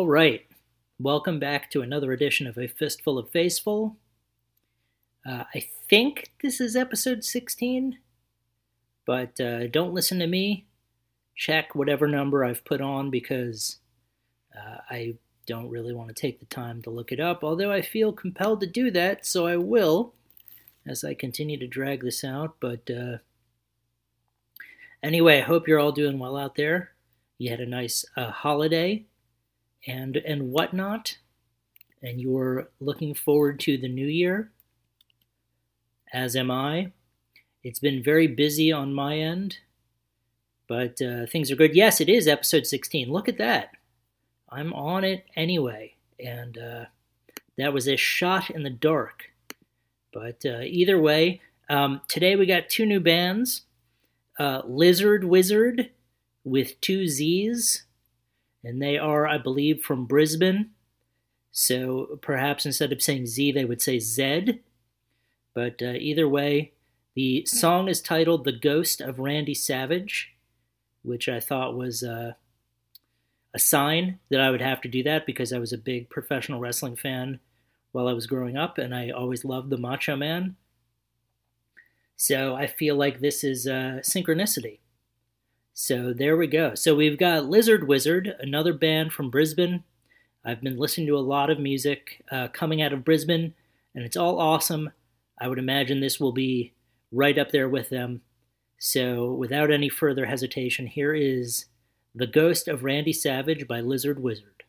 All right. Welcome back to another edition of A Fistful of Faceful. Uh, I think this is episode 16, but uh, don't listen to me. Check whatever number I've put on because uh, I don't really want to take the time to look it up, although I feel compelled to do that, so I will as I continue to drag this out. But uh, anyway, I hope you're all doing well out there. You had a nice uh, holiday and and whatnot, and you're looking forward to the new year. As am I. It's been very busy on my end, but uh, things are good. Yes, it is episode 16. Look at that. I'm on it anyway, and uh, that was a shot in the dark. But uh, either way, um, today we got two new bands uh, Lizzard Wizzard with two Z's, and they are, I believe, from Brisbane. So perhaps instead of saying Z, they would say Z. But uh, either way, the song is titled The Ghost of Randy Savage, which I thought was uh, a sign that I would have to do that because I was a big professional wrestling fan while I was growing up, and I always loved the Macho Man. So I feel like this is uh, synchronicity. So there we go. So we've got Lizzard Wizzard, another band from Brisbane. I've been listening to a lot of music uh, coming out of Brisbane, and it's all awesome. I would imagine this will be right up there with them. So without any further hesitation, here is The Ghost of Randy Savage by Lizzard Wizzard.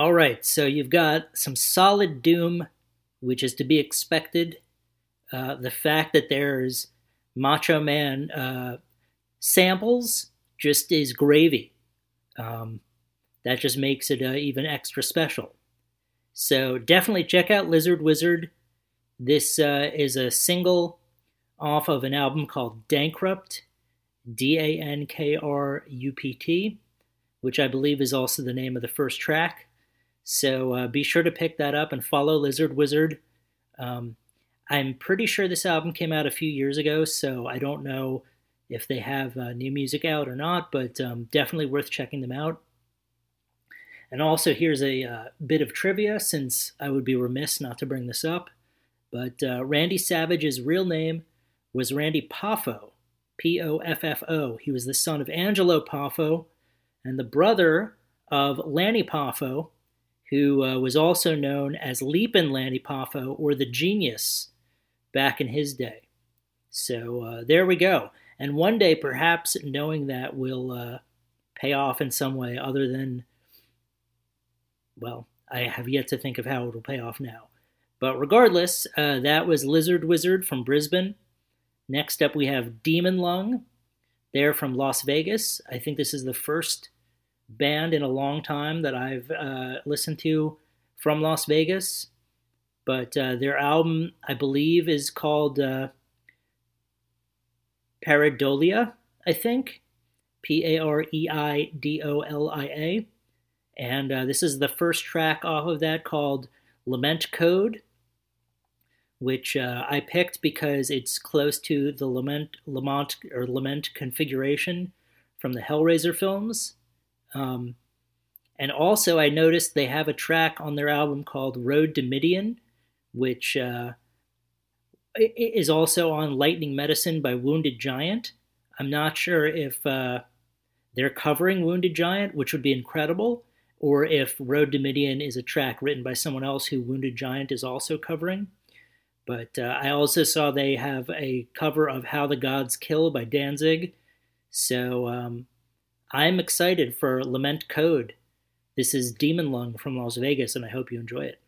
All right, so you've got some solid Doom, which is to be expected. Uh, the fact that there's Macho Man uh, samples just is gravy. Um, that just makes it uh, even extra special. So definitely check out Lizzard Wizzard. This uh, is a single off of an album called Dankrupt, D A N K R U P T, which I believe is also the name of the first track. So uh, be sure to pick that up and follow Lizzard Wizzard. Um, I'm pretty sure this album came out a few years ago, so I don't know if they have uh, new music out or not, but um, definitely worth checking them out. And also, here's a uh, bit of trivia since I would be remiss not to bring this up. But uh, Randy Savage's real name was Randy Poffo, P O F F O. He was the son of Angelo Poffo and the brother of Lanny Poffo, who uh, was also known as Leapin' Lanny Poffo or the Genius back in his day. So uh, there we go. And one day, perhaps knowing that will uh, pay off in some way other than, well, I have yet to think of how it will pay off now. But regardless, uh, that was Lizzard Wizzard from Brisbane. Next up, we have Demon Lung. They're from Las Vegas. I think this is the first band in a long time that I've uh, listened to from Las Vegas. But uh, their album, I believe, is called uh, I think. P A R E I D O L I A. And uh, this is the first track off of that called Lament Code which uh, I picked because it's close to the Lament, Lament or Lament configuration from the Hellraiser films. Um, and also, I noticed they have a track on their album called Road to Midian, which uh, is also on Lightning Medicine by Wounded Giant. I'm not sure if uh, they're covering Wounded Giant, which would be incredible, or if Road to Midian is a track written by someone else who Wounded Giant is also covering. But uh, I also saw they have a cover of How the Gods Kill by Danzig. So um, I'm excited for Lament Code. This is Demon Lung from Las Vegas, and I hope you enjoy it.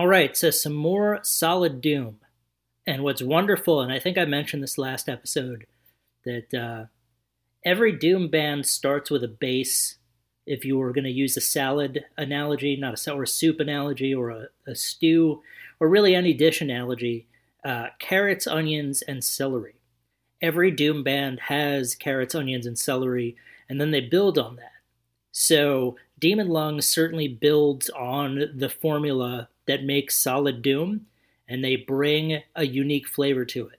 All right, so some more solid doom. And what's wonderful, and I think I mentioned this last episode, that uh, every doom band starts with a base. If you were going to use a salad analogy, not a a soup analogy, or a, a stew, or really any dish analogy, uh, carrots, onions, and celery. Every doom band has carrots, onions, and celery, and then they build on that. So Demon Lung certainly builds on the formula that makes Solid Doom, and they bring a unique flavor to it.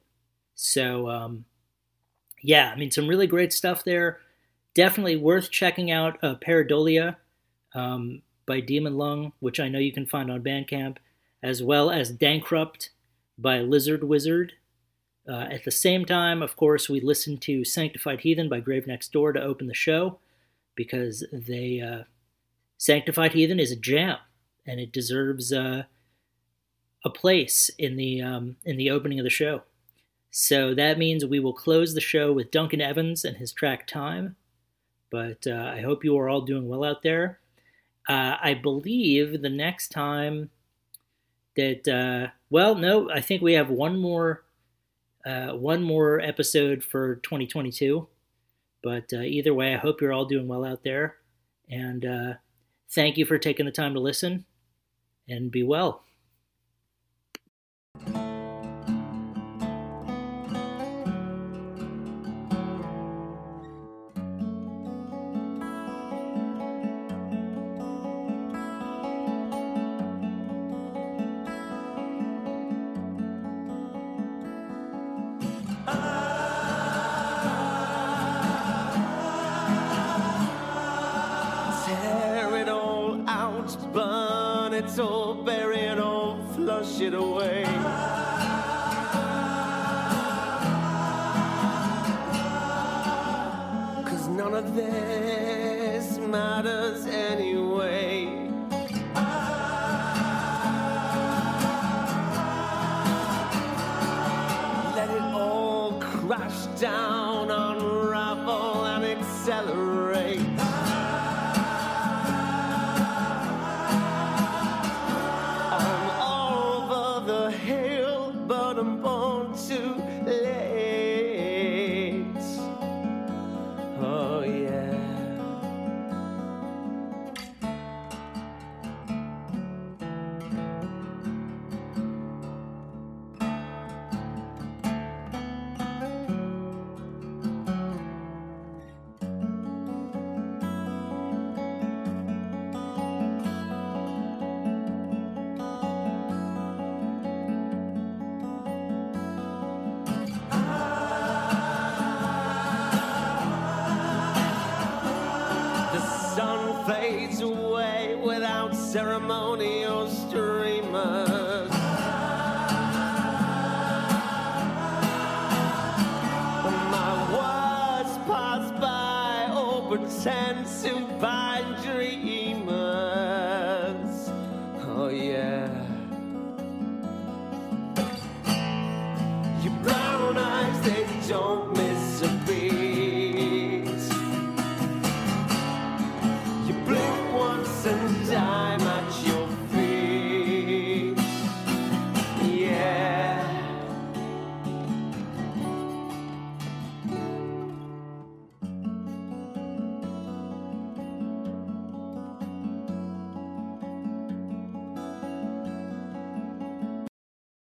So, um, yeah, I mean, some really great stuff there. Definitely worth checking out uh, um, by Demon Lung, which I know you can find on Bandcamp, as well as Dankrupt by Lizzard Wizzard. Uh, at the same time, of course, we listened to Sanctified Heathen by Grave Next Door to open the show because they uh, Sanctified Heathen is a jam and it deserves a place in the um, in the opening of the show. So that means we will close the show with Duncan Evans and his track "Time." But uh, I hope you are all doing well out there. Uh, I believe the next time that uh, well, no, I think we have one more uh, one more episode for 2022. But uh, either way, I hope you're all doing well out there, and uh, thank you for taking the time to listen and be well. burn it all, bury it all, flush it away. Cause none of this matters anyway. Let it all crash down. Oh yeah. ceremonial streamers. My words pass by open pretend to find dreamers. Oh yeah.